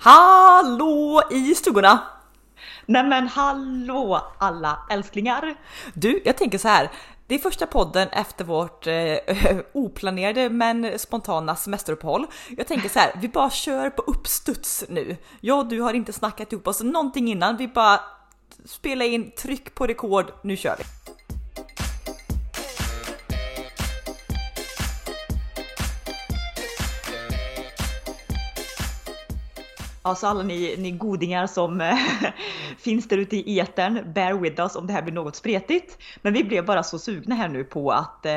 Hallå i stugorna! Nej men hallå alla älsklingar! Du, jag tänker så här. Det är första podden efter vårt eh, oplanerade men spontana semesteruppehåll. Jag tänker så här, vi bara kör på uppstuds nu. Jag och du har inte snackat ihop oss någonting innan, vi bara spelar in, tryck på rekord, nu kör vi! Alltså alla ni, ni godingar som eh, finns där ute i etern, bear with us om det här blir något spretigt. Men vi blev bara så sugna här nu på att, eh,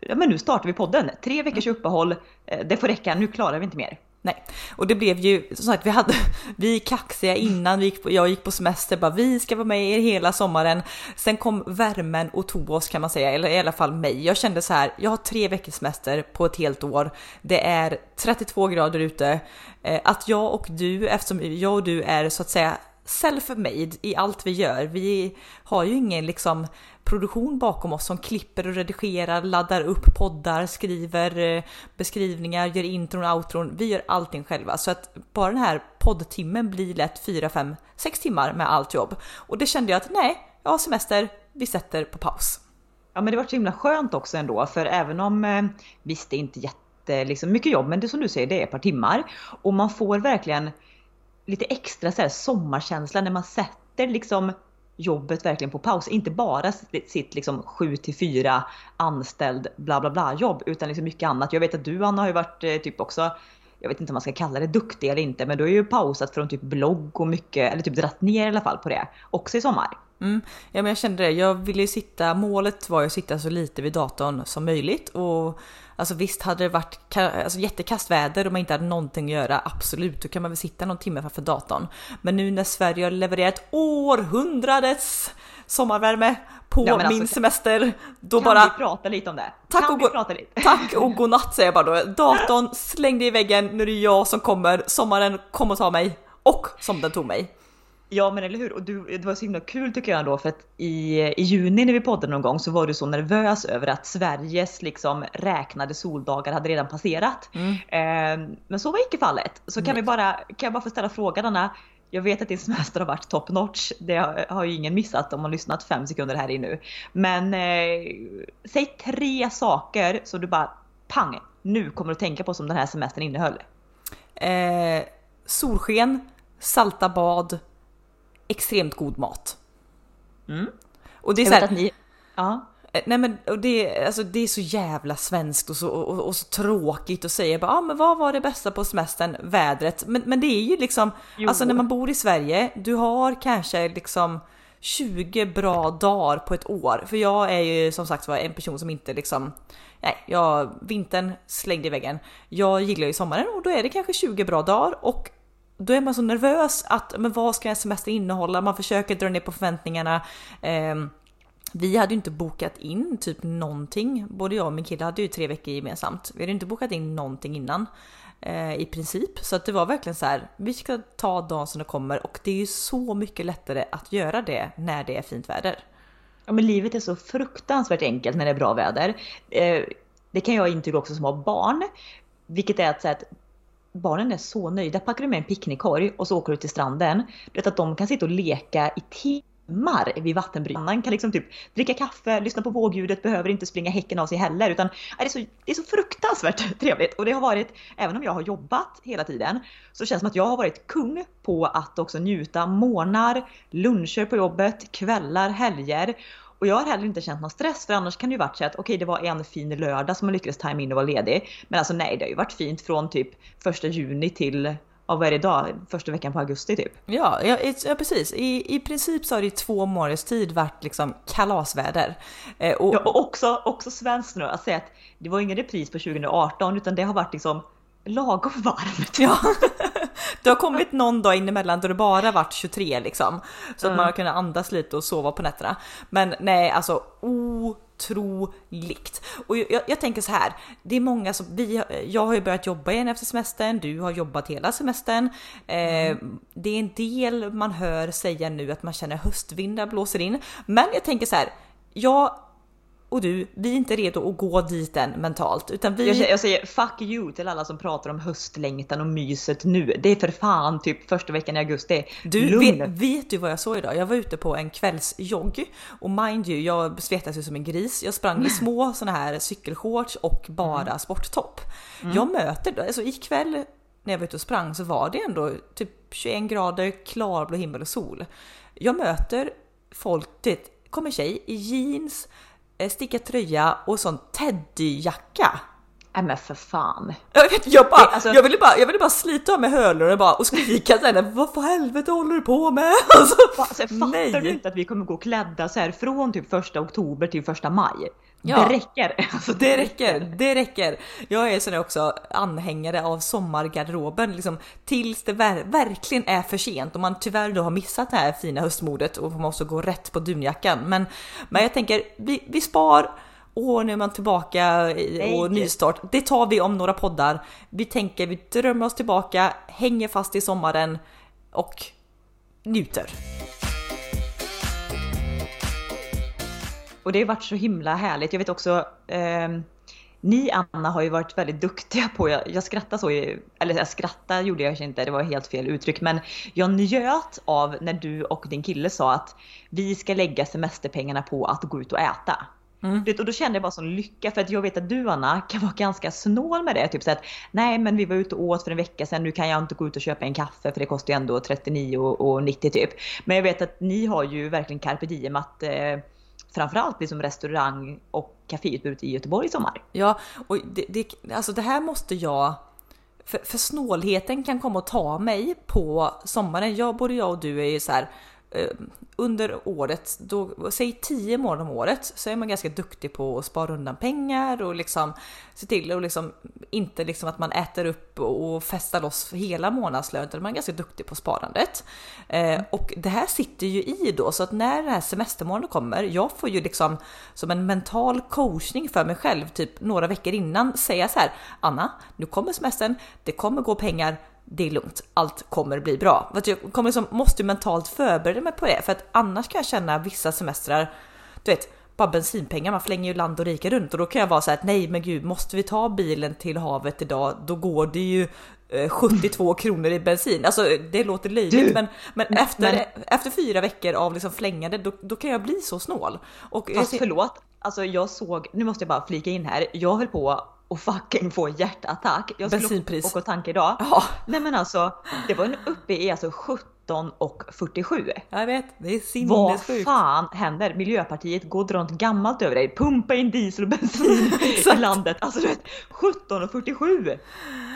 ja men nu startar vi podden. Tre veckors uppehåll, eh, det får räcka, nu klarar vi inte mer. Nej, och det blev ju som sagt, vi hade, vi är kaxiga innan vi gick på, jag gick på semester, bara vi ska vara med er hela sommaren. Sen kom värmen och tog oss kan man säga, eller i alla fall mig. Jag kände så här, jag har tre veckors semester på ett helt år. Det är 32 grader ute. Eh, att jag och du, eftersom jag och du är så att säga self-made i allt vi gör. Vi har ju ingen liksom produktion bakom oss som klipper och redigerar, laddar upp poddar, skriver eh, beskrivningar, gör intron och outron. Vi gör allting själva så att bara den här poddtimmen blir lätt 4, 5, 6 timmar med allt jobb. Och det kände jag att nej, jag har semester, vi sätter på paus. Ja men det var så himla skönt också ändå för även om eh, visst det är inte jätte liksom, mycket jobb men det som du säger det är ett par timmar och man får verkligen lite extra så här, sommarkänsla när man sätter liksom jobbet verkligen på paus. Inte bara sitt liksom 7 till 4 anställd bla bla bla jobb utan liksom mycket annat. Jag vet att du Anna har ju varit eh, typ också jag vet inte om man ska kalla det duktig eller inte, men du har ju pausat från typ blogg och mycket, eller typ dratt ner i alla fall på det, också i sommar. Mm. Ja men jag kände det, jag ville ju sitta, målet var ju att sitta så lite vid datorn som möjligt och Alltså visst hade det varit alltså, jättekast väder och man inte hade någonting att göra, absolut, då kan man väl sitta någon timme framför datorn. Men nu när Sverige har levererat århundradets sommarvärme på ja, min alltså, semester, då kan bara... Kan vi prata lite om det? Tack och, go- tack och godnatt säger jag bara då. Datorn slängde i väggen, nu är det jag som kommer, sommaren kommer ta mig. Och som den tog mig. Ja men eller hur, och du, det var så himla kul tycker jag ändå för att i, i juni när vi poddade någon gång så var du så nervös över att Sveriges liksom räknade soldagar hade redan passerat. Mm. Eh, men så var icke fallet. Så kan, mm. vi bara, kan jag bara få ställa frågan Anna, jag vet att din semester har varit top notch. Det har, har ju ingen missat om man lyssnat fem sekunder här i nu. Men eh, säg tre saker så du bara pang, nu kommer du tänka på som den här semestern innehöll. Eh, solsken, salta bad, extremt god mat. Mm. Och det är så här, att ni... Ja. Eh, nej men och det, alltså, det är så jävla svenskt och så, och, och så tråkigt att säga bara, ah, men vad var det bästa på semestern? Vädret. Men, men det är ju liksom, jo. alltså när man bor i Sverige, du har kanske liksom 20 bra dagar på ett år. För jag är ju som sagt var en person som inte liksom, nej, jag, vintern slängde i väggen. Jag gillar ju sommaren och då är det kanske 20 bra dagar och då är man så nervös att men vad ska en semester innehålla? Man försöker dra ner på förväntningarna. Eh, vi hade ju inte bokat in typ någonting. Både jag och min kille hade ju tre veckor gemensamt. Vi hade inte bokat in någonting innan eh, i princip. Så att det var verkligen så här. Vi ska ta dagen som det kommer och det är ju så mycket lättare att göra det när det är fint väder. Ja men livet är så fruktansvärt enkelt när det är bra väder. Eh, det kan jag intyga också som har barn. Vilket är att, så att barnen är så nöjda. Packar du med en picknickkorg och så åker du till stranden. Du vet att de kan sitta och leka i timmar vid vattenbrytaren. Kan liksom typ dricka kaffe, lyssna på vågljudet, behöver inte springa häcken av sig heller. Utan det är, så, det är så fruktansvärt trevligt. Och det har varit, även om jag har jobbat hela tiden, så känns det som att jag har varit kung på att också njuta morgnar, luncher på jobbet, kvällar, helger. Och jag har heller inte känt någon stress för annars kan det ju varit så att okej okay, det var en fin lördag som man lyckades tajma in och vara ledig. Men alltså nej det har ju varit fint från typ första juni till ja, vad är det idag? Första veckan på augusti typ. Ja, ja, ja precis. I, I princip så har det i två månaders tid varit liksom kalasväder. Eh, och, ja, och också, också svenskt nu, att säga att det var ingen repris på 2018 utan det har varit liksom lagom varmt. Ja. Det har kommit någon dag inemellan då det bara varit 23 liksom. Så mm. att man har kunnat andas lite och sova på nätterna. Men nej, alltså otroligt. Och jag, jag, tänker så här, det är många som, vi, jag har ju börjat jobba igen efter semestern, du har jobbat hela semestern. Eh, mm. Det är en del man hör säga nu att man känner höstvindar blåser in. Men jag tänker så här, jag och du, vi är inte redo att gå dit än mentalt. Utan vi... jag, säger, jag säger fuck you till alla som pratar om höstlängtan och myset nu. Det är för fan typ första veckan i augusti. Du, vet, vet, du vad jag såg idag? Jag var ute på en kvällsjogg och mind you, jag svettas ju som en gris. Jag sprang i små såna här cykelshorts och bara mm. sporttopp. Mm. Jag möter, alltså ikväll när jag var ute och sprang så var det ändå typ 21 grader, klarblå himmel och sol. Jag möter folk, det kommer tjej i jeans, eh, stickad tröja och sån teddyjacka. Nej men för fan. Jag, vet, jag, bara, alltså, jag, ville bara, jag ville bara slita av mig hörlurarna bara och skrika såhär, vad för helvete håller du på med? Alltså, alltså, fattar nej. du inte att vi kommer gå klädda så här från typ första oktober till första maj? Ja, det räcker. Alltså, det räcker, det räcker. Jag är sån också anhängare av sommargarderoben liksom, tills det ver verkligen är för sent och man tyvärr då har missat det här fina höstmodet och måste gå rätt på dunjackan. Men, men jag tänker, vi, vi spar Åh, nu är man tillbaka och nystart. Det tar vi om några poddar. Vi tänker, vi drömmer oss tillbaka, hänger fast i sommaren och njuter. Och det har varit så himla härligt. Jag vet också, eh, ni Anna har ju varit väldigt duktiga på, jag, jag skrattar så, eller jag skrattar gjorde jag inte, det var helt fel uttryck, men jag njöt av när du och din kille sa att vi ska lägga semesterpengarna på att gå ut och äta. Mm. Och då kände jag bara sån lycka för att jag vet att du Anna kan vara ganska snål med det. Typ så att nej men vi var ute och åt för en vecka sedan, nu kan jag inte gå ut och köpa en kaffe för det kostar ju ändå 39,90 typ. Men jag vet att ni har ju verkligen carpe diem att eh, framförallt liksom restaurang och kaféutbudet i Göteborg i sommar. Ja, och det, det, alltså det här måste jag för, för snålheten kan komma och ta mig på sommaren. Jag, både jag och du är ju så här, under året, då, säg 10 månader om året, så är man ganska duktig på att spara undan pengar och liksom se till och liksom inte liksom att man äter upp och festar loss hela månadslönen, utan man är ganska duktig på sparandet. Eh, och det här sitter ju i då, så att när den här semestermånaden kommer, jag får ju liksom som en mental coachning för mig själv, typ några veckor innan, säga så här, Anna, nu kommer semestern, det kommer gå pengar, det är lugnt, allt kommer bli bra. jag kommer liksom, måste mentalt förbereda mig på det. För att annars kan jag känna vissa semestrar, du vet, bara bensinpengar, man flänger ju land och rike runt. Och då kan jag vara så här att nej men gud, måste vi ta bilen till havet idag, då går det ju 72 eh, kronor i bensin. Alltså det låter löjligt men, men, efter, men... efter fyra veckor av liksom flängande då, då kan jag bli så snål. Och Fast förlåt, alltså jag såg, nu måste jag bara flika in här, jag höll på och fucking få hjärtattack. Jag skulle åka och tank idag. Ja. Nej men alltså, det var en uppe i alltså 70 och 47. Jag vet, det är sinnessjukt. Vad fan händer? Miljöpartiet går dra något gammalt över dig. Pumpa in diesel och bensin i landet. Alltså du vet, 17 och 47.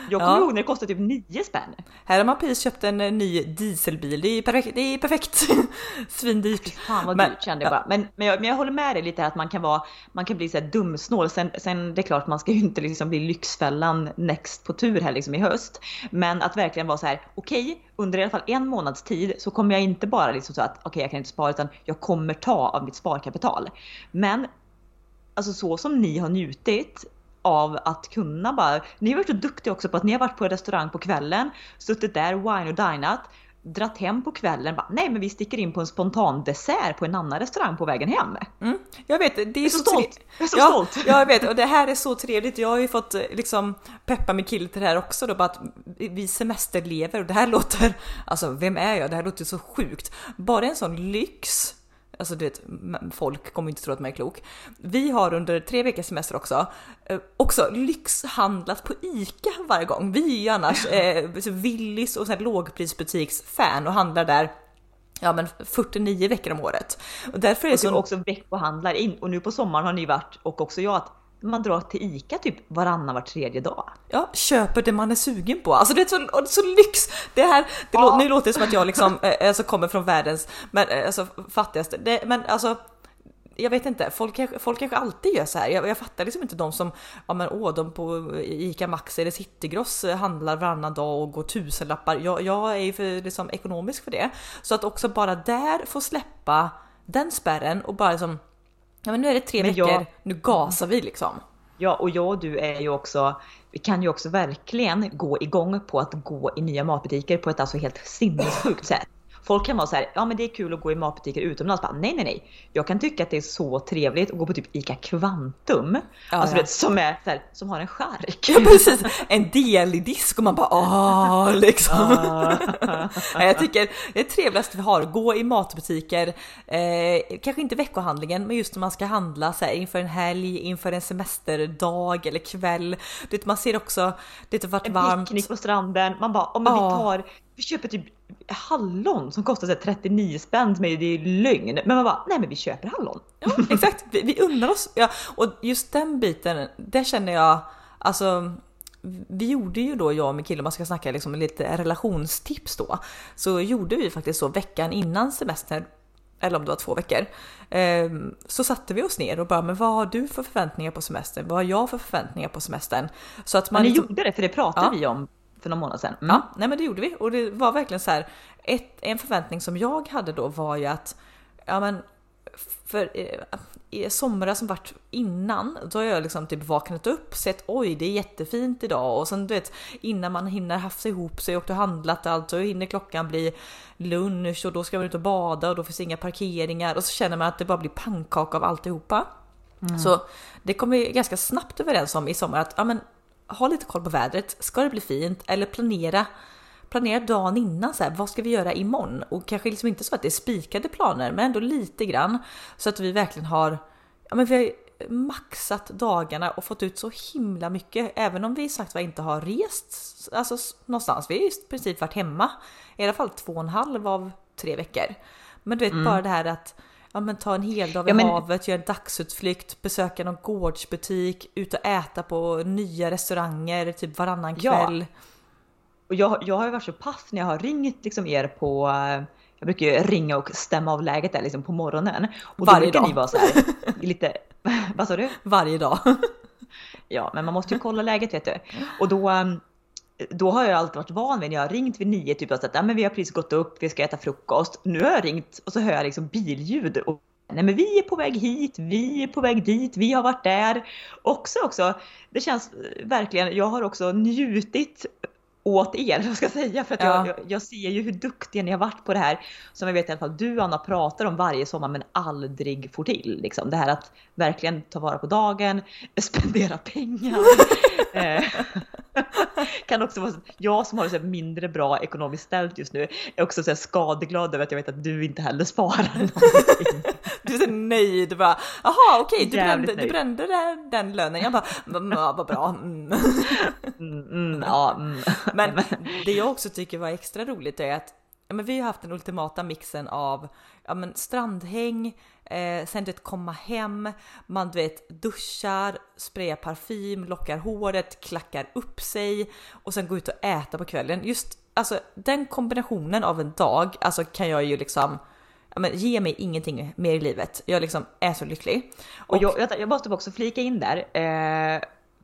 Jag kommer ja. ihåg när det kostade typ 9 spänn. Här har man precis köpt en eh, ny dieselbil. Det är perfekt. Det är perfekt. Svindyrt. Fan vad men, dyrt kände jag bara. Men, men, jag, men jag håller med dig lite här att man kan vara, man kan bli så här dumsnål. Sen, sen det är klart man ska ju inte liksom bli Lyxfällan next på tur här liksom i höst. Men att verkligen vara så här okej, okay, under i alla fall en månad månads tid så kommer jag inte bara liksom så att okej okay, jag kan inte spara utan jag kommer ta av mitt sparkapital. Men alltså så som ni har njutit av att kunna bara, ni har varit så duktiga också på att ni har varit på restaurang på kvällen, suttit där, wine och dinat, dratt hem på kvällen bara, nej men vi sticker in på en spontan dessert på en annan restaurang på vägen hem. Mm, jag vet, det är, jag är så, så stolt. Jag är så ja, stolt. Ja, jag vet och det här är så trevligt. Jag har ju fått eh, liksom peppa min kille till det här också då, bara att vi semesterlever och det här låter, alltså vem är jag? Det här låter så sjukt. Bara en sån lyx Alltså du vet, folk kommer inte tro att man är klok. Vi har under tre veckors semester också, eh, också lyxhandlat på ICA varje gång. Vi är ju annars eh, Willys och lågprisbutiksfan och handlar där ja men 49 veckor om året. Och därför är det så... också veckohandlar in och nu på sommaren har ni varit och också jag att man drar till ICA typ varannan var tredje dag. Ja, köper det man är sugen på. Alltså det är så, så lyx! Det här, det ja. lå, nu låter det som att jag liksom äh, alltså kommer från världens men, äh, alltså, fattigaste. Det, men alltså jag vet inte, folk kanske, folk kanske alltid gör så här. Jag, jag fattar liksom inte de som, ja men åh, de på ICA Maxi eller Citygross handlar varannan dag och går tusenlappar. Jag, jag är ju för liksom ekonomisk för det. Så att också bara där få släppa den spärren och bara liksom Ja men nu är det tre men veckor, jag... nu gasar vi liksom. Ja och jag och du är ju också, vi kan ju också verkligen gå igång på att gå i nya matbutiker på ett alltså helt sinnessjukt sätt. Folk kan vara så här, ja men det är kul att gå i matbutiker utomlands. Bara, nej nej nej. Jag kan tycka att det är så trevligt att gå på typ ICA Kvantum. Ja, alltså ja. Vet, som, är, här, som har en skärk. Ja precis, en delig disk och man bara åh liksom. jag tycker det är trevligast vi har, gå i matbutiker, eh, kanske inte veckohandlingen men just när man ska handla så här, inför en helg, inför en semesterdag eller kväll. Det, man ser också, det har varit varmt. En picknick på stranden, man bara, oh, men vi tar vi köper typ hallon som kostar 39 spänn men det är lögn. Men man bara, nej men vi köper hallon. Ja, exakt, vi, vi undrar oss. Ja, och just den biten, det känner jag, alltså vi gjorde ju då, jag och min kille, om man ska snacka liksom lite relationstips då, så gjorde vi faktiskt så veckan innan semestern, eller om det var två veckor, eh, så satte vi oss ner och bara, men vad har du för förväntningar på semestern? Vad har jag för förväntningar på semestern? Så att man... Men ni liksom, gjorde det, för det pratade ja. vi om för någon månad sedan. Mm. Ja, nej men det gjorde vi och det var verkligen så här. Ett, en förväntning som jag hade då var ju att, ja men för eh, i somras som vart innan, då har jag liksom typ vaknat upp, sett oj det är jättefint idag och sen du vet innan man hinner hafsa ihop sig och du handlat allt så hinner klockan bli lunch och då ska man ut och bada och då finns inga parkeringar och så känner man att det bara blir pannkaka av alltihopa. Mm. Så det kom vi ganska snabbt överens om i sommar att ja, men ha lite koll på vädret. Ska det bli fint? Eller planera planera dagen innan så här, vad ska vi göra imorgon? Och kanske liksom inte så att det är spikade planer, men ändå lite grann så att vi verkligen har, ja men vi har maxat dagarna och fått ut så himla mycket, även om vi sagt var inte har rest alltså någonstans. Vi har i princip varit hemma i alla fall två och en halv av tre veckor. Men du vet mm. bara det här att ja, men ta en hel dag vid ja, men... havet, göra en dagsutflykt, besöka någon gårdsbutik, ut och äta på nya restauranger typ varannan kväll. Ja. Och jag, jag har ju varit så pass när jag har ringt liksom er på jag brukar ju ringa och stämma av läget där liksom på morgonen. Och Varje då dag. Ni vara så här, lite, vad sa du? Varje dag. Ja, men man måste ju kolla läget vet du. Och då, då har jag alltid varit van vid när jag har ringt vid nio, typ att ja, men vi har precis gått upp, vi ska äta frukost. Nu har jag ringt och så hör jag liksom billjud och Nej men vi är på väg hit, vi är på väg dit, vi har varit där. Också också, det känns eh, verkligen, jag har också njutit åt er, vad ska jag säga, för att ja. jag, jag, ser ju hur duktiga ni har varit på det här. Som jag vet i alla fall du Anna pratar om varje sommar men aldrig får till. Liksom. Det här att verkligen ta vara på dagen, spendera pengar. Eh, kan också vara jag som har det så mindre bra ekonomiskt ställt just nu är också så skadeglad över att jag vet att du inte heller sparar någonting. Du är så nöjd bara, jaha okej okay, du, brände, du brände den, den lönen. Jag bara, vad bra. Mm. Mm, mm, ja, mm. Men det jag också tycker var extra roligt är att ja, men vi har haft den ultimata mixen av ja, men strandhäng, eh, sen vet komma hem, man vet duschar, sprayar parfym, lockar håret, klackar upp sig och sen gå ut och äta på kvällen. Just alltså den kombinationen av en dag, alltså kan jag ju liksom ja, men ge mig ingenting mer i livet. Jag liksom är så lycklig. Och, och jag, jag måste också flika in där. Eh,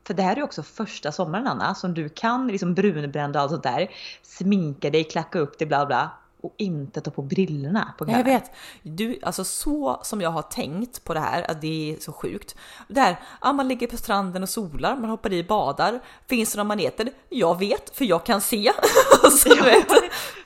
för det här är också första sommaren Anna som du kan liksom brunbrända och allt sånt där. Sminka dig, klacka upp dig, bla bla och inte ta på brillorna på kvällen. Jag vet. Du, alltså så som jag har tänkt på det här, att det är så sjukt. Där, ja, man ligger på stranden och solar, man hoppar i badar. Finns det några maneter? Jag vet, för jag kan se. så ja. vet.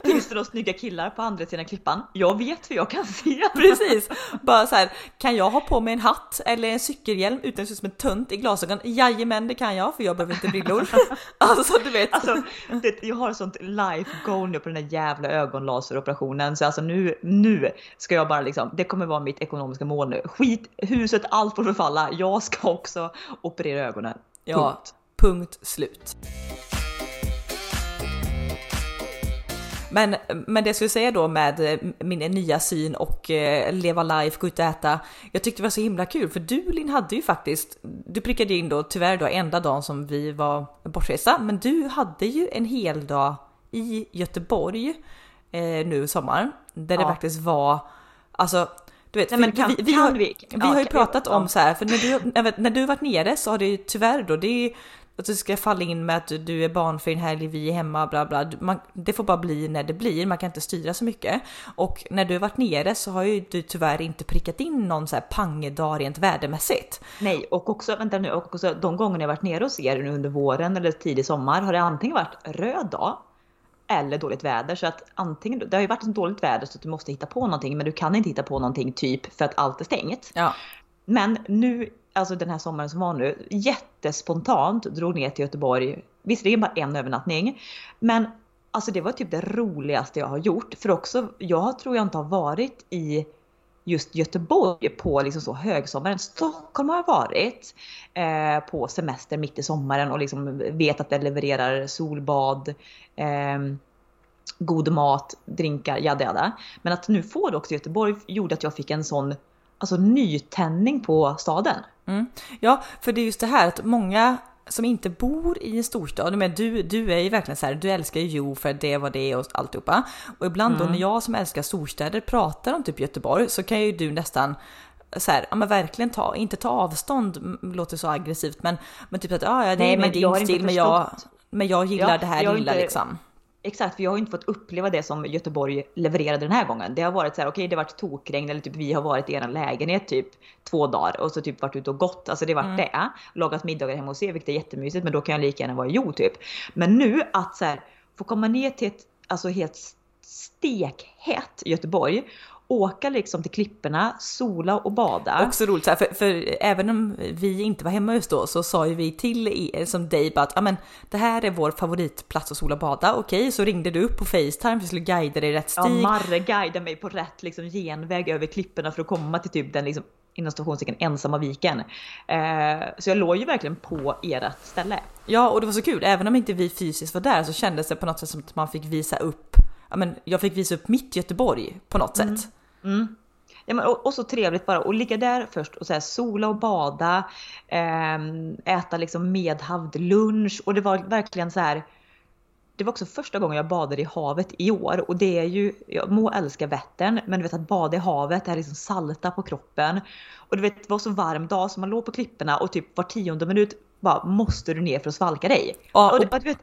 Finns det några snygga killar på andra sidan klippan? Jag vet, för jag kan se. Precis. Bara så här, kan jag ha på mig en hatt eller en cykelhjälm utan att se ut som en tönt i glasögon? Jajamän, det kan jag, för jag behöver inte brillor. alltså du vet. Alltså, det, jag har sånt life goal nu på den där jävla ögonlasen canceroperationen. Så alltså nu, nu ska jag bara liksom, det kommer vara mitt ekonomiska mål nu. Skit, huset, allt får förfalla. Jag ska också operera ögonen. Punkt. Ja, punkt slut. Men, men det jag skulle säga då med eh, min nya syn och eh, leva life, gå ut och äta. Jag tyckte det var så himla kul för du Linn hade ju faktiskt, du prickade in då tyvärr då enda dagen som vi var bortresta, men du hade ju en hel dag i Göteborg eh, nu i sommar. Där ja. det faktiskt var, alltså du vet, Nej, men kan, vi, vi, har, vi, vi har ju pratat om så här, för när du, när du varit nere så har det ju tyvärr då, det är att du ska falla in med att du är barnfri en helg, vi är hemma, bla bla. Man, det får bara bli när det blir, man kan inte styra så mycket. Och när du varit nere så har ju du tyvärr inte prickat in någon så här pangedag rent värdemässigt. Nej, och också, vänta nu, och också de gånger jag varit nere hos er under våren eller tidig sommar har det antingen varit röd dag eller dåligt väder. Så att antingen, det har ju varit så dåligt väder så att du måste hitta på någonting men du kan inte hitta på någonting typ för att allt är stängt. Ja. Men nu, alltså den här sommaren som var nu, jättespontant drog ner till Göteborg. Visserligen bara en övernattning, men alltså det var typ det roligaste jag har gjort. För också, jag tror jag inte har varit i just Göteborg på liksom så högsommaren. Stockholm har jag varit eh, på semester mitt i sommaren och liksom vet att det levererar solbad, eh, god mat, drinkar, jada jada. Men att nu få det också i Göteborg gjorde att jag fick en sån alltså, nytändning på staden. Mm. Ja, för det är just det här att många som inte bor i en storstad, men du, du är ju verkligen så här, du älskar ju Jo för det var det och alltihopa. Och ibland mm. då när jag som älskar storstäder pratar om typ Göteborg så kan ju du nästan så här, ja men verkligen ta, inte ta avstånd, låter så aggressivt men, men typ att ja, ja det är med din stil men jag, men jag gillar ja, det här lilla inte, liksom. Exakt, för jag har inte fått uppleva det som Göteborg levererade den här gången. Det har varit så här, okej okay, det har varit tokregn eller typ vi har varit i er lägenhet typ två dagar och så typ varit ute och gått. Alltså det har varit mm. det. Lagat middagar hemma hos er vilket är jättemysigt men då kan jag lika gärna vara i Jo typ. Men nu att så här, få komma ner till ett alltså helt stekhett Göteborg åka liksom till klipporna, sola och bada. Också roligt, för, för, även om vi inte var hemma just då så sa ju vi till er som dig att ja, men, det här är vår favoritplats att sola och bada. Okej, så ringde du upp på Facetime, vi skulle guida dig rätt stig. Ja, Marre guidade mig på rätt liksom, genväg över klipporna för att komma till typ den liksom, inom stationstecken ensamma viken. Eh, så jag låg ju verkligen på ert ställe. Ja, och det var så kul. Även om inte vi fysiskt var där så kändes det på något sätt som att man fick visa upp Ja, men jag fick visa upp mitt Göteborg på något mm. sätt. Mm. Ja, men, och, och, så trevligt bara att ligga där först och så här, sola och bada, eh, äta liksom medhavd lunch och det var verkligen så här. Det var också första gången jag badade i havet i år och det är ju, jag må älska Vättern men du vet att bada i havet, det är liksom salta på kroppen. Och du vet det var så varm dag så man låg på klipporna och typ var tionde minut bara måste du ner för att svalka dig. Ja, och, och, och, vet, åh,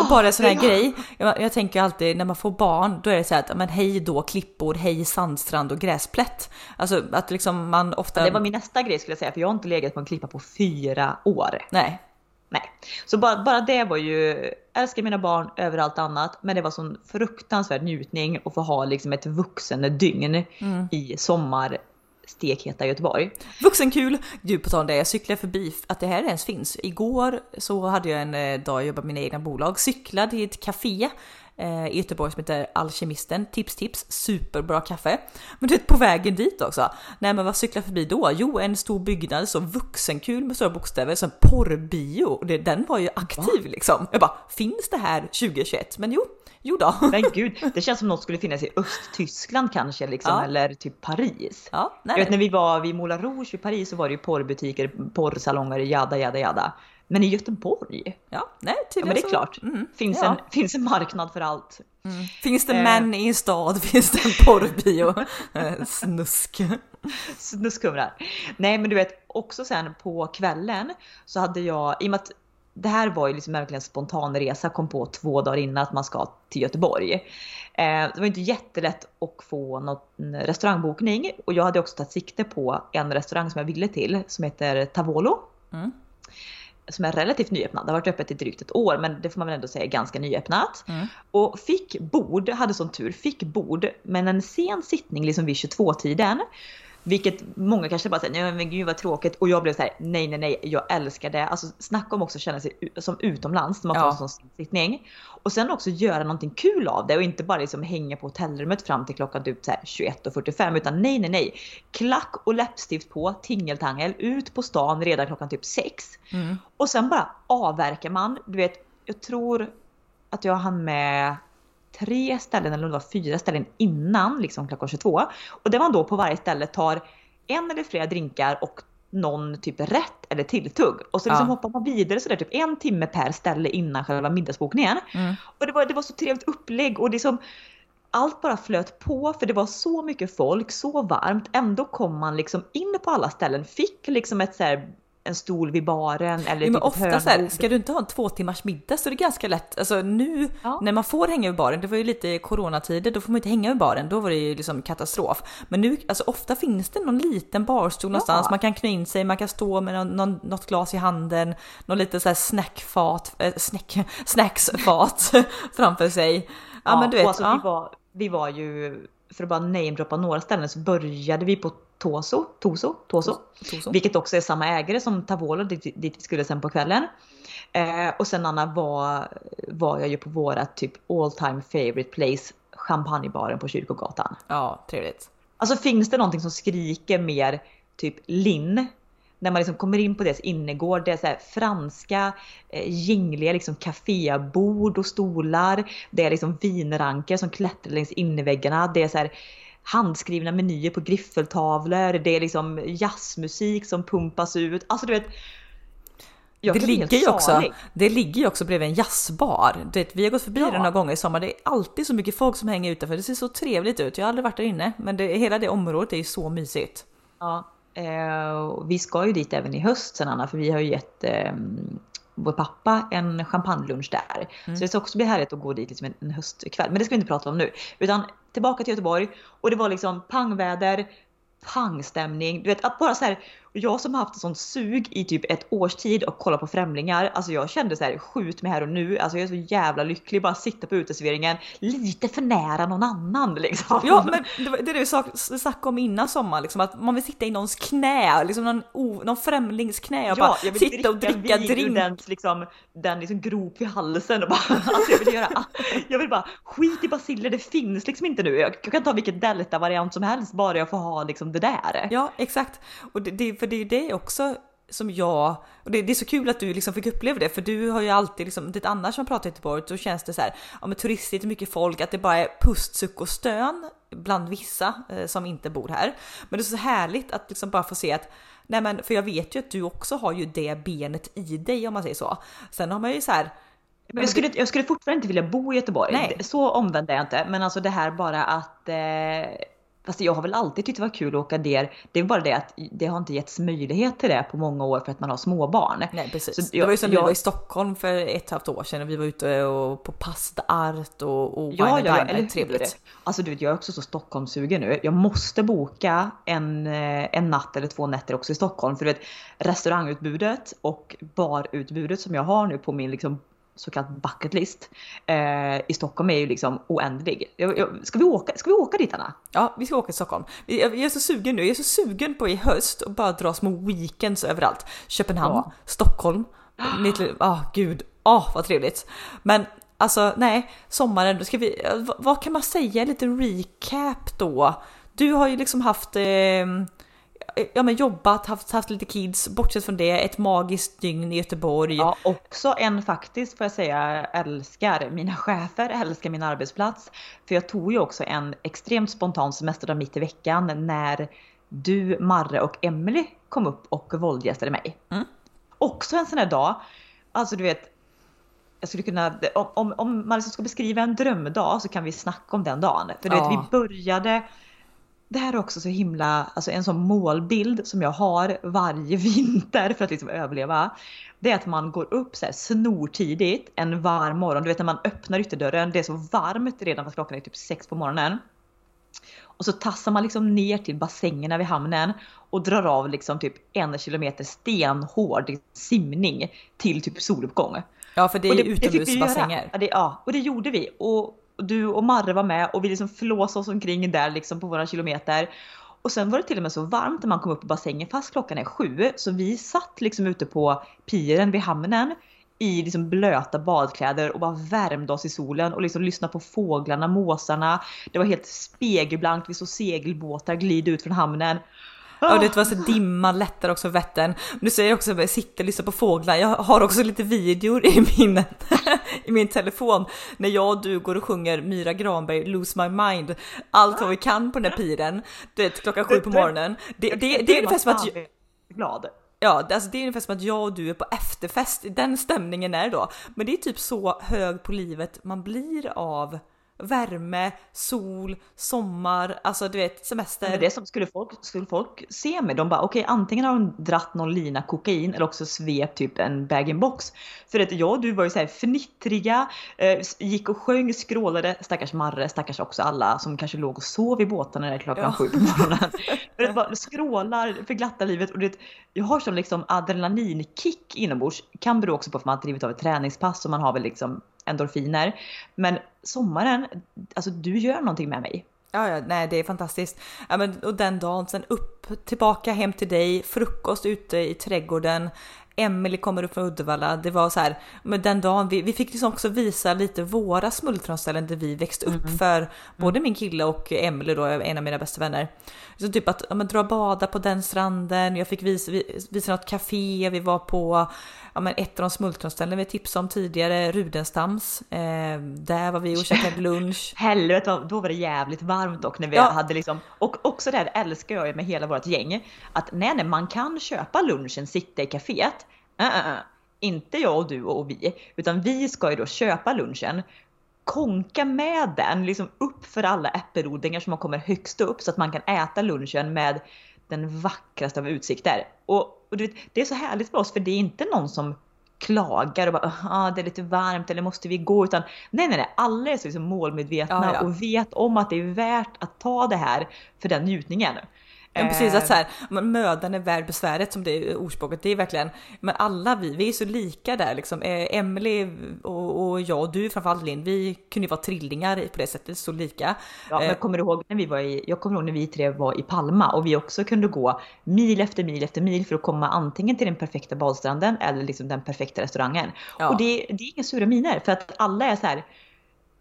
och bara en sån här grej, jag, jag, tänker alltid när man får barn, då är det så här att men hej då klippor, hej sandstrand och gräsplätt. Alltså att liksom man ofta... Det var min nästa grej skulle jag säga, för jag har inte legat på en klippa på fyra år. Nej. Nej. Så bara, bara det var ju, älskar mina barn över allt annat, men det var sån fruktansvärd njutning att få ha liksom ett vuxen dygn mm. i sommar stekheta Göteborg. Vuxenkul! Du på tal om det, jag cyklade förbi att det här ens finns. Igår så hade jag en eh, dag jag jobbade med mina egna bolag, cyklade till ett café eh, i Göteborg som heter Alkemisten. Tips tips, superbra kaffe. Men du vet på vägen dit också. Nej men vad cyklar förbi då? Jo en stor byggnad, så vuxenkul med stora bokstäver, så en porrbio. Den var ju aktiv Va? liksom. Jag bara, finns det här 2021? Men jo, Jo då. Men gud, det känns som något skulle finnas i Östtyskland kanske liksom, ja. eller typ Paris. Ja, nej. Jag vet när vi var vid Moulin Rouge i Paris så var det ju porrbutiker, porrsalonger, jada jada jada. Men i Göteborg? Ja, nej ja, men det är så. klart. Mm, finns, ja. en, finns en marknad för allt. Mm. Finns det eh. män i en stad finns det en porrbio. Eh, snusk. Snuskhumrar. Nej men du vet också sen på kvällen så hade jag, i och med att det här var ju liksom verkligen en spontan resa, kom på två dagar innan att man ska till Göteborg. Eh, det var inte jättelätt att få någon restaurangbokning och jag hade också tagit sikte på en restaurang som jag ville till som heter Tavolo. Mm. Som är relativt nyöppnad, det har varit öppet i drygt ett år men det får man väl ändå säga är ganska nyöppnat. Mm. Och fick bord, hade sån tur, fick bord men en sen sittning liksom vid 22-tiden. Vilket många kanske bara säger, nej men gud vad tråkigt. Och jag blev så här, nej nej nej, jag älskar det. Alltså snacka om också att känna sig som utomlands när man får en sån sittning. Och sen också göra någonting kul av det och inte bara liksom hänga på hotellrummet fram till klockan typ 21.45 utan nej nej nej. Klack och läppstift på, tingeltangel, ut på stan redan klockan typ 6. Mm. Och sen bara avverkar man. Du vet, jag tror att jag hann med tre ställen eller om det var fyra ställen innan liksom klockan 22. Och där man då på varje ställe tar en eller flera drinkar och någon typ rätt eller tilltugg. Och så liksom ja. hoppar man vidare sådär typ en timme per ställe innan själva middagsbokningen. Mm. Och det var, det var så trevligt upplägg och det som allt bara flöt på för det var så mycket folk, så varmt. Ändå kom man liksom in på alla ställen, fick liksom ett så här en stol vid baren eller Ja, men ett ofta så här, ska du inte ha en två timmars middag så är det ganska lätt. Alltså nu Ja. när man får hänga vid baren, det var ju lite coronatider, då får man inte hänga vid baren, då var det ju liksom katastrof. Men nu, alltså ofta finns det någon liten barstol någonstans, man kan knä in sig, man kan stå med någon, någon, något glas i handen, någon liten så här snackfat, äh, snack, snacksfat framför sig. Ja, men du vet, alltså, ja. vi, var, vi var ju, för att bara namedroppa några ställen, så började vi på Toso, Toso, Toso, Toso. vilket också är samma ägare som Tavolo dit, dit vi skulle sen på kvällen. Eh, och sen Anna var, var jag ju på våra typ all time favorite place, champagnebaren på Kyrkogatan. ja, trevligt. Alltså finns det någonting som skriker mer typ linn? När man liksom kommer in på deras innergård, det är så franska eh, gängliga liksom kafébord och stolar. Det är liksom vinranker som klättrar längs innerväggarna. Det är så här handskrivna menyer på griffeltavlor. Det är liksom jazzmusik som pumpas ut. Alltså du vet. Det ligger, ju också, det ligger ju också bredvid en jazzbar. Du vet, vi har gått förbi Ja. den några gånger i sommar. Det är alltid så mycket folk som hänger utanför. Det ser så trevligt ut. Jag har aldrig varit där inne, men det, hela det området är ju så mysigt. Ja, vi ska ju dit även i höst sen Anna, för vi har ju gett eh, vår pappa en champagnelunch där. Mm. Så det ska också bli härligt att gå dit liksom en, en höstkväll. Men det ska vi inte prata om nu. Utan tillbaka till Göteborg och det var liksom pangväder, pangstämning. Du vet bara så här, jag som har haft ett sånt sug i typ ett års tid och kolla på främlingar. Alltså jag kände så här, skjut mig här och nu. Alltså jag är så jävla lycklig bara sitta på uteserveringen lite för nära någon annan liksom. Ja, men det är det sak- snackade om innan sommaren, liksom, att man vill sitta i någons knä, liksom någon, någon främlings knä och bara jag vill sitta och dricka drink. Den, liksom, den liksom grop i halsen och bara, alltså jag vill göra, jag vill bara, skit i basiller, det finns liksom inte nu. Jag, jag kan ta vilken delta-variant som helst bara jag får ha liksom det där. Ja, exakt. Och det, det, för det är ju det också som jag, och det, det är så kul att du liksom fick uppleva det, för du har ju alltid liksom, det annars som pratar i Göteborg, då känns det så här, ja men turistigt, mycket folk, att det bara är pustsuck och stön bland vissa eh, som inte bor här. Men det är så härligt att liksom bara få se att Nej men för jag vet ju att du också har ju det benet i dig om man säger så. Sen har man ju så här. Men jag, skulle, jag skulle fortfarande inte vilja bo i Göteborg. Nej. Så omvänd är jag inte. Men alltså det här bara att eh, Fast jag har väl alltid tyckt det var kul att åka ner. Det är bara det att det har inte getts möjlighet till det på många år för att man har småbarn. Nej precis. Så det var ju som jag- vi var i Stockholm för ett och ett halvt år sedan och vi var ute och på Pasta Art och, och Wine Ja, and ja, ja, eller? Trevligt. Alltså du vet, jag är också så Stockholmssugen nu. Jag måste boka en, eh, en natt eller två nätter också i Stockholm. För du vet, restaurangutbudet och barutbudet som jag har nu på min liksom så kallad bucket list eh, i Stockholm är ju liksom oändlig. Jag, jag, ska, vi åka, ska vi åka dit Anna? Ja, vi ska åka till Stockholm. Jag jag är så sugen nu. Jag är så sugen på i höst och bara dra små weekends överallt. Köpenhamn, Ja. Stockholm. Till, ah gud, ah vad trevligt. Men alltså nej, sommaren, då ska vi, vad, vad kan man säga? Lite recap då. Du har ju liksom haft eh, Ja men jobbat, haft, haft lite kids, bortsett från det, ett magiskt dygn i Göteborg. Ja, också en faktiskt får jag säga älskar mina chefer, älskar min arbetsplats. För jag tog ju också en extremt spontan semester mitt i veckan när du, Marre och Emily kom upp och våldgästade mig. Mm. Också en sån här dag, alltså du vet, jag skulle kunna, om, om, man liksom ska beskriva en drömdag så kan vi snacka om den dagen. För du Ja. vet, vi började det här är också så himla, alltså en sån målbild som jag har varje vinter för att liksom överleva. Det är att man går upp så här snortidigt en varm morgon. Du vet när man öppnar ytterdörren, det är så varmt redan fast klockan är typ sex på morgonen. Och så tassar man liksom ner till bassängerna vid hamnen och drar av liksom typ en kilometer stenhård simning till typ soluppgång. Ja för det är utomhusbassänger. Ja, det, ja, och det gjorde vi. Och du och Marre var med och vi liksom flåsade oss omkring där liksom på våra kilometer. Och sen var det till och med så varmt när man kom upp i bassängen fast klockan är sju. Så vi satt liksom ute på piren vid hamnen i liksom blöta badkläder och bara värmde oss i solen och liksom lyssnade på fåglarna, måsarna. Det var helt spegelblankt, vi såg segelbåtar glida ut från hamnen. Ja det var så dimma lättar också Vättern. Nu säger jag också att jag sitter och lyssnar på fåglar. Jag har också lite videor i min, i min telefon när jag och du går och sjunger Myra Granberg Lose My Mind. Allt vad vi kan på den här piren. Du vet klockan sju på morgonen. Det, det, det är ungefär som att glad. Ja, det- alltså det är ungefär som att jag och du är på efterfest. Den stämningen är det då. Men det är typ så hög på livet man blir av värme, sol, sommar, alltså du vet semester. Men det som skulle folk, skulle folk se mig, de bara okej okay, antingen har de dratt någon lina kokain eller också svep typ en bag-in-box. För att jag och du var ju såhär fnittriga, eh, gick och sjöng, skrålade, stackars Marre, stackars också alla som kanske låg och sov i båtarna när klockan ja. sju på morgonen. för bara skrålar för glatta livet och det, jag har sån liksom adrenalinkick inombords, kan bero också på att man har drivit av ett träningspass och man har väl liksom endorfiner. Men sommaren, alltså du gör någonting med mig. Ja, ja, nej det är fantastiskt. Ja, men, och den dagen, sen upp, tillbaka hem till dig, frukost ute i trädgården. Emelie kommer upp från Uddevalla. Det var så här, men den dagen, vi, vi fick liksom också visa lite våra smultronställen där vi växte upp mm. för både min kille och Emelie då, en av mina bästa vänner. Så typ att men, dra och bada på den stranden, jag fick visa, visa något café, vi var på ja, men ett av de smultronställen vi tipsade om tidigare, Rudenstams. Eh, där var vi och käkade lunch. Helvete, då var det jävligt varmt dock när vi ja. hade liksom, och också det här älskar jag med hela vårt gäng, att nej, nej, man kan köpa lunchen, sitta i kaféet. Uh, uh. Inte jag och du och vi, utan vi ska ju då köpa lunchen, konka med den liksom upp för alla äppelodlingar som kommer högst upp så att man kan äta lunchen med den vackraste av utsikter. Och, och vet, det är så härligt för oss för det är inte någon som klagar och bara ah, det är lite varmt eller måste vi gå utan nej nej nej alla är så liksom målmedvetna ja, ja. och vet om att det är värt att ta det här för den njutningen. Ja, precis, att så här, mödan är värd besväret som det är ordspråket. Det är verkligen, men alla vi, vi är så lika där liksom. Eh, Emily och, och jag och du framförallt Linn, vi kunde ju vara trillingar på det sättet, så lika. Ja, men eh, kommer ihåg när vi var i, jag kommer ihåg när vi tre var i Palma och vi också kunde gå mil efter mil efter mil för att komma antingen till den perfekta badstranden eller liksom den perfekta restaurangen. Ja. Och det, det är inga sura miner för att alla är så här,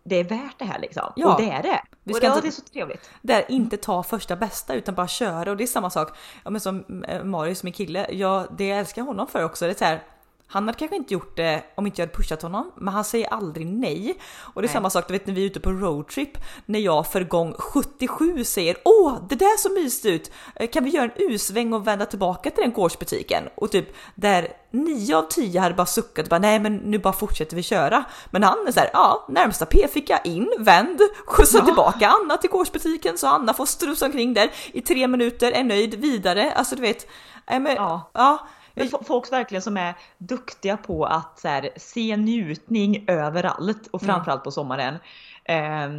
det är värt det här liksom. Ja. Och det är det. Vi ska och det, inte, det är så trevligt. Där inte ta första bästa utan bara köra och det är samma sak. Ja, men som eh, Marius, min kille, ja, det jag älskar honom för också, det är så här, han hade kanske inte gjort det om inte jag hade pushat honom, men han säger aldrig nej. Och det är nej. samma sak, du vet när vi är ute på roadtrip, när jag för gång 77 säger åh, det där så mysigt ut, eh, kan vi göra en U-sväng och vända tillbaka till den gårdsbutiken? Och typ där 9 av 10 hade bara suckat och bara nej men nu bara fortsätter vi köra. Men han är såhär, ja närmsta P fick jag in, vänd, skjutsa ja. tillbaka Anna till gårdsbutiken så Anna får strusa omkring där i tre minuter, är nöjd, vidare. Alltså du vet, äh, men, ja. ja men folk verkligen som är duktiga på att så här, se njutning överallt och mm. framförallt på sommaren. Eh,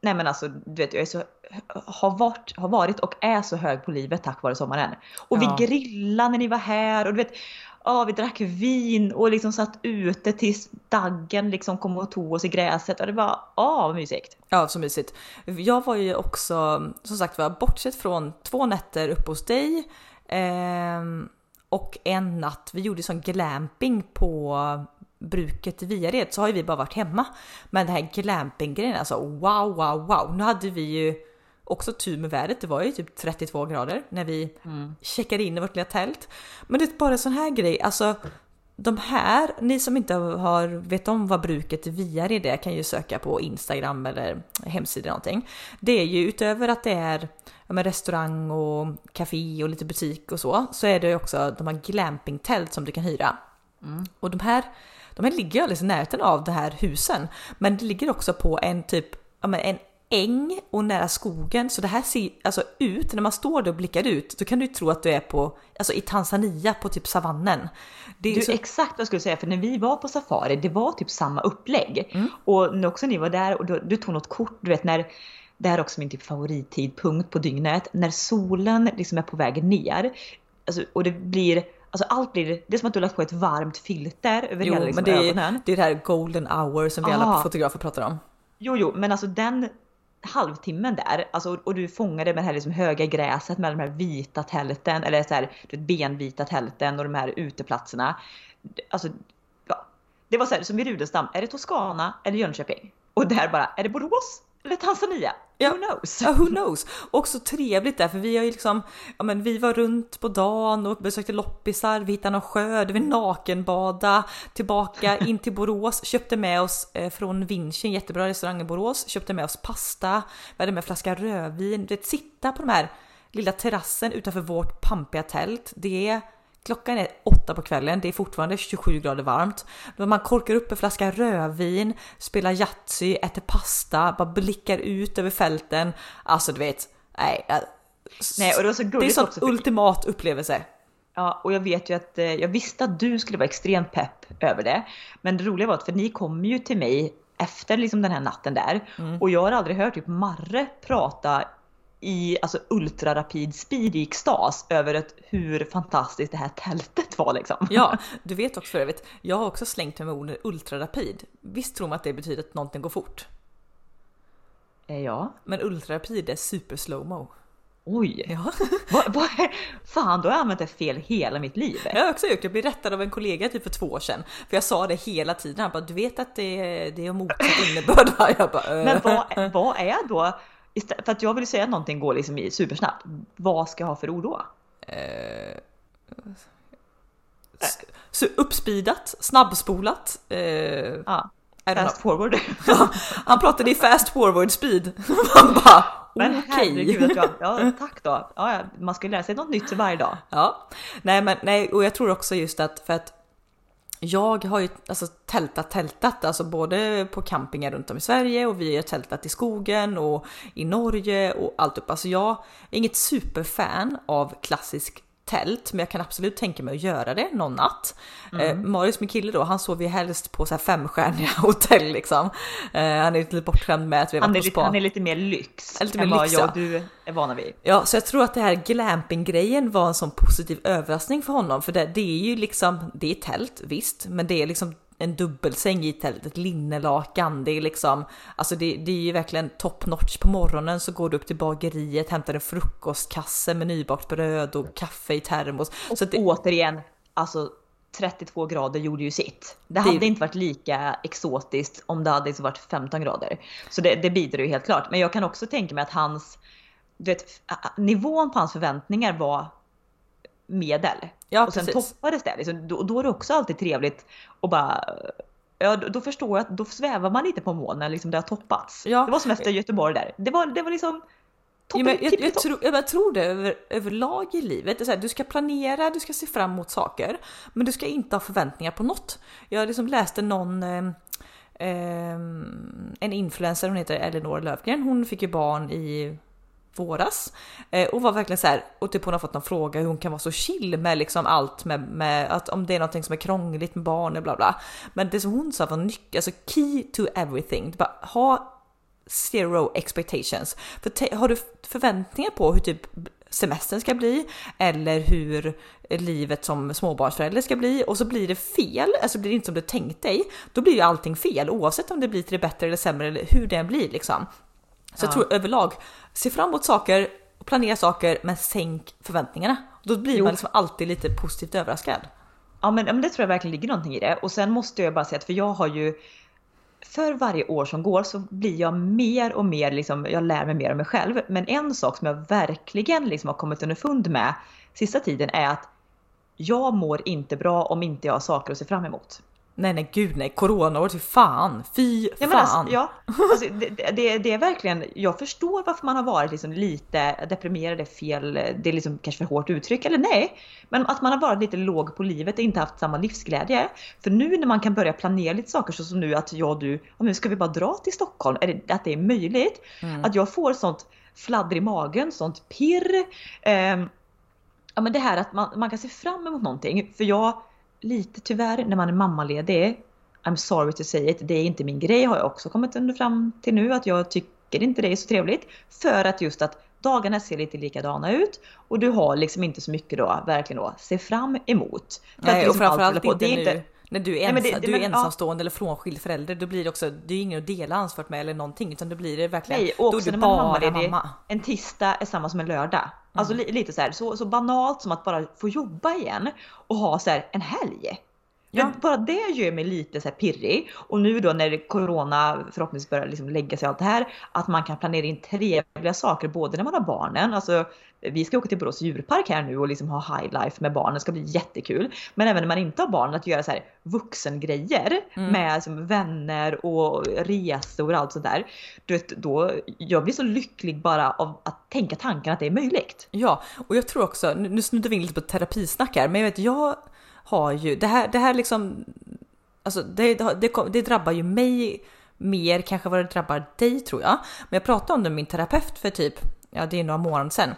nej men alltså du vet jag är så, har, varit, har varit och är så hög på livet tack vare sommaren. Och ja. vi grillade när ni var här och du vet Ja, vi drack vin och liksom satt ute tills daggen liksom kom och tog oss i gräset och det var ja, vad mysigt. Ja, så mysigt. Jag var ju också som sagt var bortsett från två nätter uppe hos dig eh, och en natt, vi gjorde sån glamping på bruket i Viared så har ju vi bara varit hemma. Men den här glampinggrejen alltså wow, wow, wow. Nu hade vi ju också tur med vädret. Det var ju typ 32 grader när vi mm. checkade in i vårt lilla tält. Men det är bara en sån här grej, alltså de här, ni som inte har vet om vad bruket i Viared är kan ju söka på Instagram eller hemsida eller någonting. Det är ju utöver att det är ja, restaurang och café och lite butik och så, så är det också de här glampingtält som du kan hyra. Mm. Och de här, de här ligger alldeles i närheten av de här husen, men det ligger också på en typ, ja, en äng och nära skogen. Så det här ser alltså ut, när man står där och blickar ut, då kan du tro att du är på, alltså i Tanzania på typ savannen. Det är du, så... exakt vad jag skulle säga, för när vi var på safari, det var typ samma upplägg. Mm. Och när också ni var där och du, du tog något kort, du vet när det här är också min typ favorittidpunkt på dygnet. När solen liksom är på väg ner. Alltså, och det blir Alltså allt blir, det är som att du har lagt på ett varmt filter över jo, hela liksom men det ögonen. Är, det är det här golden hour som vi alla fotografer pratar om. Jo, jo, men alltså den halvtimmen där, alltså, och du fångade med det här liksom höga gräset med de här vita tälten, eller så här, du vet, benvita tälten och de här uteplatserna. Alltså, ja. Det var så här, som i Rudenstam, är det Toscana eller Jönköping? Och där bara, är det Borås eller Tanzania? Ja, who knows? Ja, who knows? Och så trevligt där, för vi har ju liksom, ja men vi var runt på dagen och besökte loppisar, vi hittade någon sjö, vi nakenbada, tillbaka in till Borås, köpte med oss eh, från Vinci, en jättebra restaurang i Borås, köpte med oss pasta, vi hade med flaska rödvin, du vet sitta på de här lilla terrassen utanför vårt pampiga tält, det Klockan är åtta på kvällen, det är fortfarande 27 grader varmt. Man korkar upp en flaska rödvin, spelar Yatzy, äter pasta, bara blickar ut över fälten. Alltså du vet, nej. nej och det, var så det är en sån ultimat upplevelse. Ja, och jag vet ju att eh, jag visste att du skulle vara extremt pepp över det. Men det roliga var att för ni kom ju till mig efter liksom den här natten där mm. och jag har aldrig hört typ Marre prata i alltså ultrarapid speed i extas över ett, hur fantastiskt det här tältet var liksom. Ja, du vet också för övrigt, jag har också slängt mig med ordet ultrarapid. Visst tror man att det betyder att någonting går fort? Eh, ja. Men ultrarapid är super slowmo. Oj! Ja. vad, vad, fan, då har jag använt det fel hela mitt liv. Jag har också gjort Jag blev rättad av en kollega typ för två år sedan. För jag sa det hela tiden. Han bara, du vet att det är, det är motsatt innebörd. Jag bara, äh. Men vad, vad är då för att jag vill säga att någonting går liksom i supersnabbt. Vad ska jag ha för ord då? Eh, så uppspeedat, snabbspolat. Eh, ja, fast forward. han pratade i fast forward speed. Man bara men okay. herregud, jag, ja tack då. Ja, man ska lära sig något nytt varje dag. Ja, nej men nej och jag tror också just att för att jag har ju alltså tältat, tältat, alltså både på campingar runt om i Sverige och vi har tältat i skogen och i Norge och allt upp. Alltså jag är inget superfan av klassisk tält, men jag kan absolut tänka mig att göra det någon natt. Mm. Eh, Marius, min kille då, han sover ju helst på så här femstjärniga hotell liksom. Eh, han är lite bortskämd med att vi har varit på spa. Han är lite mer lyx lite mer än vad jag och du är vana vid. Ja, så jag tror att det här glamping-grejen var en sån positiv överraskning för honom, för det, det är ju liksom, det är tält, visst, men det är liksom en dubbelsäng i tältet, ett linnelakan. Det är liksom, alltså det, det är ju verkligen top notch. På morgonen så går du upp till bageriet, hämtar en frukostkasse med nybakt bröd och kaffe i termos. Och så det, återigen, alltså 32 grader gjorde ju sitt. Det hade det... inte varit lika exotiskt om det hade varit 15 grader. Så det, det bidrar ju helt klart. Men jag kan också tänka mig att hans, du vet, nivån på hans förväntningar var medel. Ja, och sen precis. toppades det. Liksom, då, då är det också alltid trevligt att bara Ja, då förstår jag att då svävar man lite på molnen liksom det har toppats. Ja. Det var som efter Göteborg där. Det var, det var liksom toppen, ja, jag, jag, jag, tror, jag tror det över, överlag i livet. Det är så här, du ska planera, du ska se fram emot saker, men du ska inte ha förväntningar på något. Jag liksom läste någon eh, en influencer, hon heter Elinor Lövgren, hon fick ju barn i våras eh, och var verkligen så här och typ hon har fått någon fråga hur hon kan vara så chill med liksom allt med, med att om det är någonting som är krångligt med barn och bla bla. Men det som hon sa var nyckeln, alltså key to everything. Bara ha zero expectations. För har du förväntningar på hur typ semestern ska bli eller hur livet som småbarnsförälder ska bli och så blir det fel, alltså blir det inte som du tänkt dig, då blir ju allting fel oavsett om det blir till det bättre eller sämre eller hur det än blir liksom. Så ja. jag tror överlag, se fram emot saker, planera saker men sänk förväntningarna. Då blir jo. man liksom alltid lite positivt överraskad. Ja men, men det tror jag verkligen ligger någonting i det. Och sen måste jag bara säga att för jag har ju för varje år som går så blir jag mer och mer, liksom, jag lär mig mer om mig själv. Men en sak som jag verkligen liksom har kommit underfund med sista tiden är att jag mår inte bra om inte jag har saker att se fram emot. Nej nej gud nej, coronaår, fy fan, fy ja, fan. Alltså, ja, alltså, det, det, det, är verkligen, jag förstår varför man har varit liksom lite deprimerad, är fel, det är liksom kanske för hårt uttryck, eller nej. Men att man har varit lite låg på livet och inte haft samma livsglädje. För nu när man kan börja planera lite saker så som nu att jag och du, om nu ska vi bara dra till Stockholm, är det, att det är möjligt. Mm. Att jag får sånt fladder i magen, sånt pirr. Eh, ja men det här att man, man kan se fram emot någonting. För jag lite tyvärr när man är mammaledig. I'm sorry to say it, det är inte min grej har jag också kommit under fram till nu att jag tycker inte det är så trevligt. För att just att dagarna ser lite likadana ut och du har liksom inte så mycket då verkligen då se fram emot. Nej, liksom och framförallt inte nu. Inte, när du är, ensa, Nej, det, du är men, ensamstående ja. eller frånskild förälder, då blir det också, det är ingen att dela ansvaret med eller någonting utan då blir det verkligen, Nej, och då är du bara mamma. En tisdag är samma som en lördag. Alltså mm. lite så här, så, så banalt som att bara få jobba igen och ha så här en helg. Ja. Bara det gör mig lite så pirrig. Och nu då när corona förhoppningsvis börjar liksom lägga sig allt det här, att man kan planera in trevliga saker både när man har barnen, alltså vi ska åka till Borås djurpark här nu och liksom ha high life med barnen, det ska bli jättekul. Men även när man inte har barn, att göra så här vuxengrejer mm. med liksom vänner och resor och allt sådär. Du vet, då, jag blir så lycklig bara av att tänka tanken att det är möjligt. Ja, och jag tror också, nu, nu snuddar vi in lite på terapisnack här, men jag vet jag har ju, det här, det här liksom, alltså det, det, det drabbar ju mig mer kanske vad det drabbar dig tror jag. Men jag pratade om det med min terapeut för typ, ja det är några månader sedan.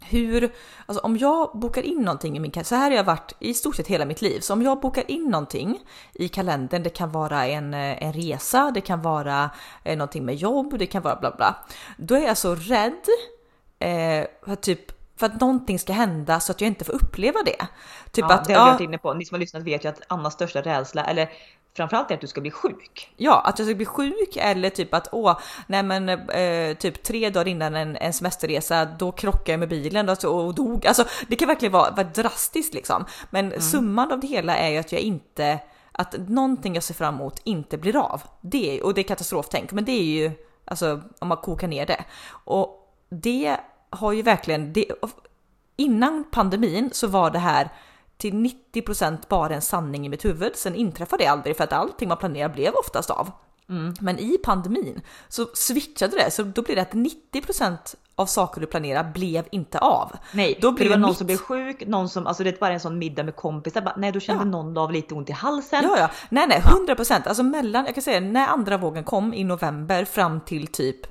Hur, alltså om jag bokar in någonting i min kalender, så här har jag varit i stort sett hela mitt liv. Så om jag bokar in någonting i kalendern, det kan vara en, en resa, det kan vara eh, någonting med jobb, det kan vara bla bla. Då är jag så rädd eh, för typ för att någonting ska hända så att jag inte får uppleva det. Typ ja, att, det har vi varit inne på. Ni som har lyssnat vet ju att Annas största rädsla, eller framförallt är att du ska bli sjuk. Ja, att jag ska bli sjuk eller typ att åh, nej men eh, typ tre dagar innan en, en semesterresa, då krockade jag med bilen och, och dog. Alltså det kan verkligen vara, vara drastiskt liksom. Men mm. summan av det hela är ju att jag inte, att någonting jag ser fram emot inte blir av. Det, och det är katastroftänk, men det är ju alltså om man kokar ner det. Och det har ju verkligen, det, innan pandemin så var det här till 90% bara en sanning i mitt huvud. Sen inträffade det aldrig för att allting man planerar blev oftast av. Mm. Men i pandemin så switchade det, så då blir det att 90% av saker du planerar blev inte av. Nej, då blev det var någon mitt... som blev sjuk, någon som, alltså det var en sån middag med kompisar, bara, nej då kände ja. någon av lite ont i halsen. Ja, ja, nej, nej, 100%. Alltså mellan, jag kan säga när andra vågen kom i november fram till typ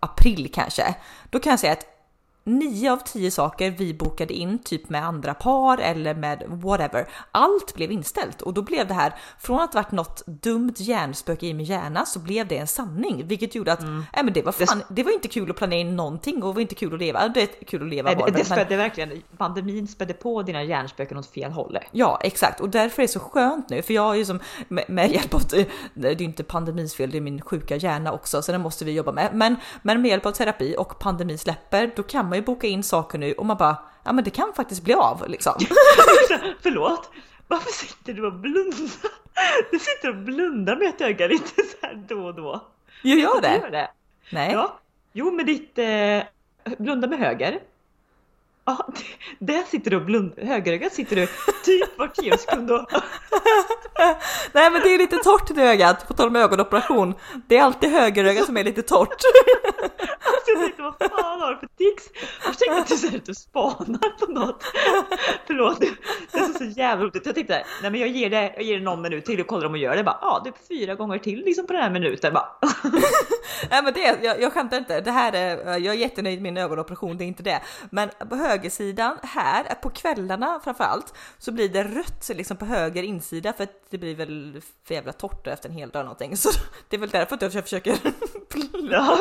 april kanske, då kan jag säga att nio av tio saker vi bokade in, typ med andra par eller med whatever, allt blev inställt och då blev det här från att varit något dumt hjärnspöke i min hjärna så blev det en sanning, vilket gjorde att mm. äh, men det var fan, det var inte kul att planera in någonting och var inte kul att leva. Det är kul att leva. Nej, det, det spädde men... verkligen. Pandemin spädde på dina hjärnspöken åt fel håll. Ja, exakt och därför är det så skönt nu, för jag har ju som med, med hjälp av det är inte pandemins fel, det är min sjuka hjärna också, så den måste vi jobba med. Men, men med hjälp av terapi och pandemi släpper, då kan man man ju boka in saker nu och man bara, ja men det kan faktiskt bli av liksom. Förlåt, varför sitter du och blundar? Du sitter och blundar med ett öga lite så här då och då. Jag gör det? Gör det. Nej. Ja. Jo, med ditt eh, blunda med höger. Ja, där sitter du och blundar. Högerögat sitter du typ var tionde sekund och... Nej men det är lite torrt i ögat, på tal om ögonoperation. Det är alltid högerögat som är lite torrt. Alltså jag tänkte vad fan har du för tics? Jag tänkte att du säger att du spanar på något. Förlåt, det är så jävla roligt. Jag tänkte nej men jag ger det, jag ger det någon minut till och kollar om hon gör det. Bara, ja, det är fyra gånger till liksom på den här minuten. Bara. Nej men det, jag, jag skämtar inte. Det här är, jag är jättenöjd med min ögonoperation, det är inte det. Men på högersidan här, på kvällarna framförallt, så blir det rött liksom på höger insida för att det blir väl för jävla torrt efter en hel dag någonting. Så det är väl därför att jag försöker ja.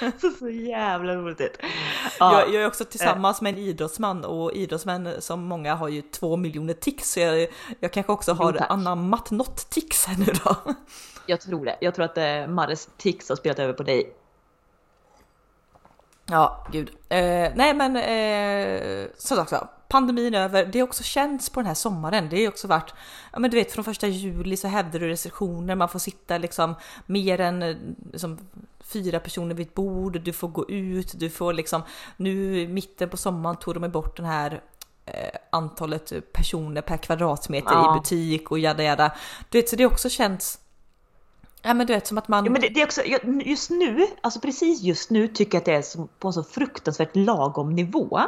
så, så jävla roligt. Ja. Jag, jag, är också tillsammans med en idrottsman och idrottsmän som många har ju två miljoner tics så jag, jag kanske också har jo, anammat något tics här nu då. Jag tror det. Jag tror att eh, Marres tics har spelat över på dig Ja, gud. Eh, nej men eh, som sagt så, pandemin över. Det har också känts på den här sommaren. Det har också varit, ja men du vet från första juli så hävdar du restriktioner, man får sitta liksom mer än eh, liksom, fyra personer vid ett bord, du får gå ut, du får liksom, nu i mitten på sommaren tog de bort den här eh, antalet personer per kvadratmeter ja. i butik och jada jada. Du vet så det har också känts Ja men du vet som att man... Ja, men det, det, är också, just nu, alltså precis just nu tycker jag att det är på en så fruktansvärt lagom nivå.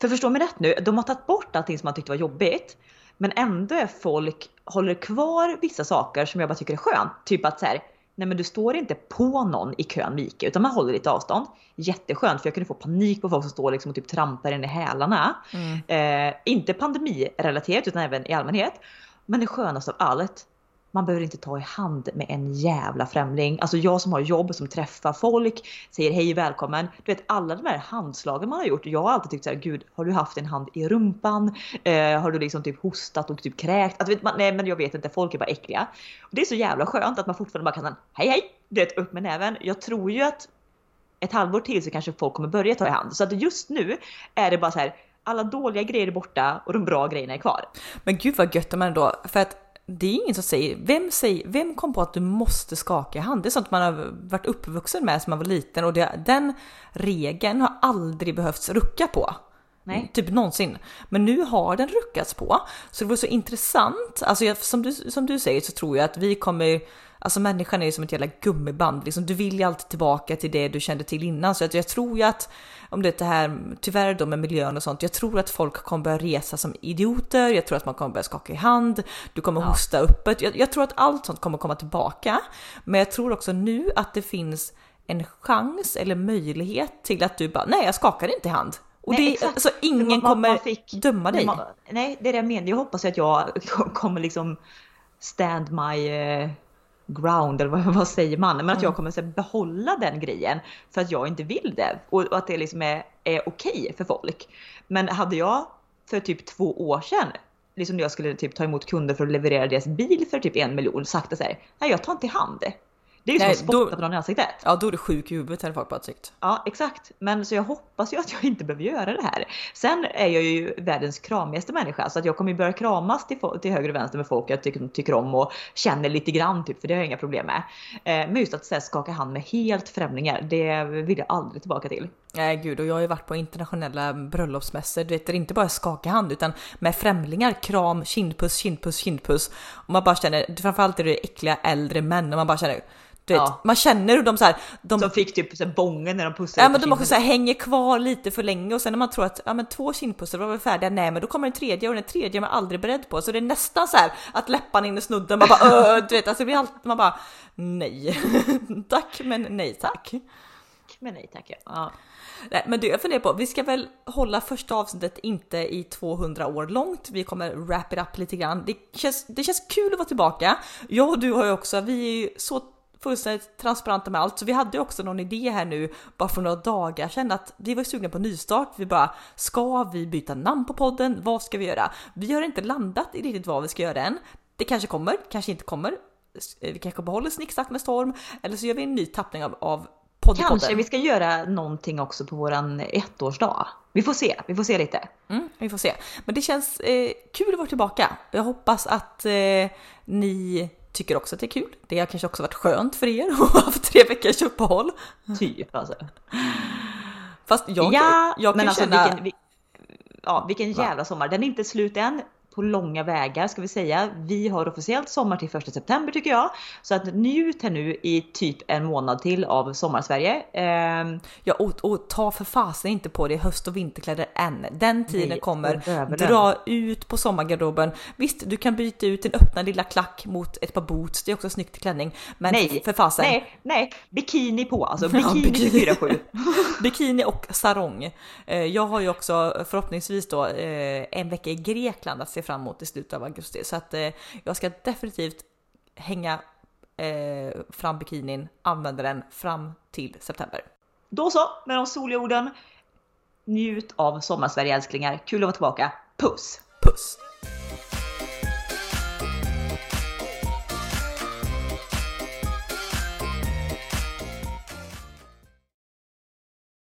För förstå mig rätt nu, de har tagit bort allting som man tyckte var jobbigt. Men ändå är folk, håller kvar vissa saker som jag bara tycker är skönt. Typ att så här, nej men du står inte på någon i kön med Ica utan man håller lite avstånd. Jätteskönt för jag kunde få panik på folk som står liksom och typ trampar in i hälarna. Mm. Eh, inte pandemirelaterat utan även i allmänhet. Men det skönaste av allt, man behöver inte ta i hand med en jävla främling. Alltså jag som har jobb, som träffar folk, säger hej och välkommen. Du vet alla de här handslagen man har gjort. Jag har alltid tyckt såhär, gud har du haft en hand i rumpan? Eh, har du liksom typ hostat och typ kräkt? Alltså, vet man, nej men jag vet inte, folk är bara äckliga. Och det är så jävla skönt att man fortfarande bara kan hej hej hej, vet upp med näven. Jag tror ju att ett halvår till så kanske folk kommer börja ta i hand. Så att just nu är det bara så här, alla dåliga grejer är borta och de bra grejerna är kvar. Men gud vad gött man ändå, för att det är ingen som säger, vem, säger, vem kom på att du måste skaka hand? Det är sånt man har varit uppvuxen med som man var liten och det, den regeln har aldrig behövts rucka på. Nej. Typ någonsin. Men nu har den ruckats på. Så det var så intressant. Alltså jag, som, du, som du säger så tror jag att vi kommer Alltså människan är ju som ett jävla gummiband, liksom, du vill ju alltid tillbaka till det du kände till innan. Så att jag tror ju att, om det är det här, tyvärr då med miljön och sånt, jag tror att folk kommer börja resa som idioter, jag tror att man kommer börja skaka i hand, du kommer ja. hosta öppet. Jag, jag tror att allt sånt kommer komma tillbaka. Men jag tror också nu att det finns en chans eller möjlighet till att du bara, nej jag skakar inte i hand. Och nej, det, alltså, ingen man, kommer man fick, döma dig. Man, nej, det är det jag menar. Jag hoppas att jag kommer liksom stand my uh, ground, eller vad, vad, säger man? Men att jag kommer att behålla den grejen för att jag inte vill det. Och, och att det liksom är, är okej okay för folk. Men hade jag för typ två år sedan liksom när jag skulle typ ta emot kunder för att leverera deras bil för typ en miljon sagt att säga, nej jag tar inte i hand. Det är ju som att spotta på någon i ansiktet. Ja, då är du sjuk i huvudet hade folk bara tyckt. Ja, exakt. Men så jag hoppas ju att jag inte behöver göra det här. Sen är jag ju världens kramigaste människa så att jag kommer ju börja kramas till, till höger och vänster med folk jag tycker, tycker om och känner lite grann typ, för det har jag inga problem med. Eh, men just att så här, skaka hand med helt främlingar, det vill jag aldrig tillbaka till. Nej gud, och jag har ju varit på internationella bröllopsmässor, du vet, det är inte bara skaka hand utan med främlingar, kram, kindpuss, kindpuss, kindpuss. Och man bara känner, framförallt är det äckliga äldre män och man bara känner du vet, ja. Man känner hur de så här, de, Som fick typ så bången när de pussade. Ja men de också så här, hänger kvar lite för länge och sen när man tror att ja, men två kindpussar var väl färdiga, nej men då kommer den tredje och den tredje är man aldrig beredd på. Så det är nästan så här att läpparna in i snudden, man bara du vet, alltså det blir allt, man bara nej. tack men nej tack. Men nej tack ja. Nej, men du, jag funderar på, vi ska väl hålla första avsnittet inte i 200 år långt. Vi kommer wrap it up lite grann. Det känns, det känns kul att vara tillbaka. Jag och du har ju också, vi är ju så fullständigt transparenta med allt. Så vi hade också någon idé här nu bara för några dagar sedan att vi var sugna på nystart. Vi bara ska vi byta namn på podden? Vad ska vi göra? Vi har inte landat i riktigt vad vi ska göra än. Det kanske kommer, kanske inte kommer. Eh, vi kanske behåller Snicksnack med Storm eller så gör vi en ny tappning av, av podden. Kanske vi ska göra någonting också på våran ettårsdag. Vi får se, vi får se lite. Mm, vi får se. Men det känns eh, kul att vara tillbaka. Jag hoppas att eh, ni tycker också att det är kul. Det har kanske också varit skönt för er att ha haft tre veckors uppehåll. Typ alltså. Fast jag, ja, jag kan men alltså känna... Vilken, ja, vilken jävla sommar. Den är inte slut än på långa vägar ska vi säga. Vi har officiellt sommar till 1 september tycker jag. Så att njut här nu i typ en månad till av sommarsverige. Eh, ja och, och, ta för fasen inte på dig höst och vinterkläder än. Den tiden nej, kommer. Dra ut på sommargarderoben. Visst, du kan byta ut din öppna lilla klack mot ett par boots. Det är också snyggt klänning. Men nej, för fasen. Nej, nej, bikini på alltså. Bikini ja, 24 Bikini och sarong. Eh, jag har ju också förhoppningsvis då eh, en vecka i Grekland att se fram emot i slutet av augusti. Så att eh, jag ska definitivt hänga eh, fram bikinin, använda den fram till september. Då så, med de soliga orden. Njut av sommarsverige älsklingar. Kul att vara tillbaka. Puss! Puss!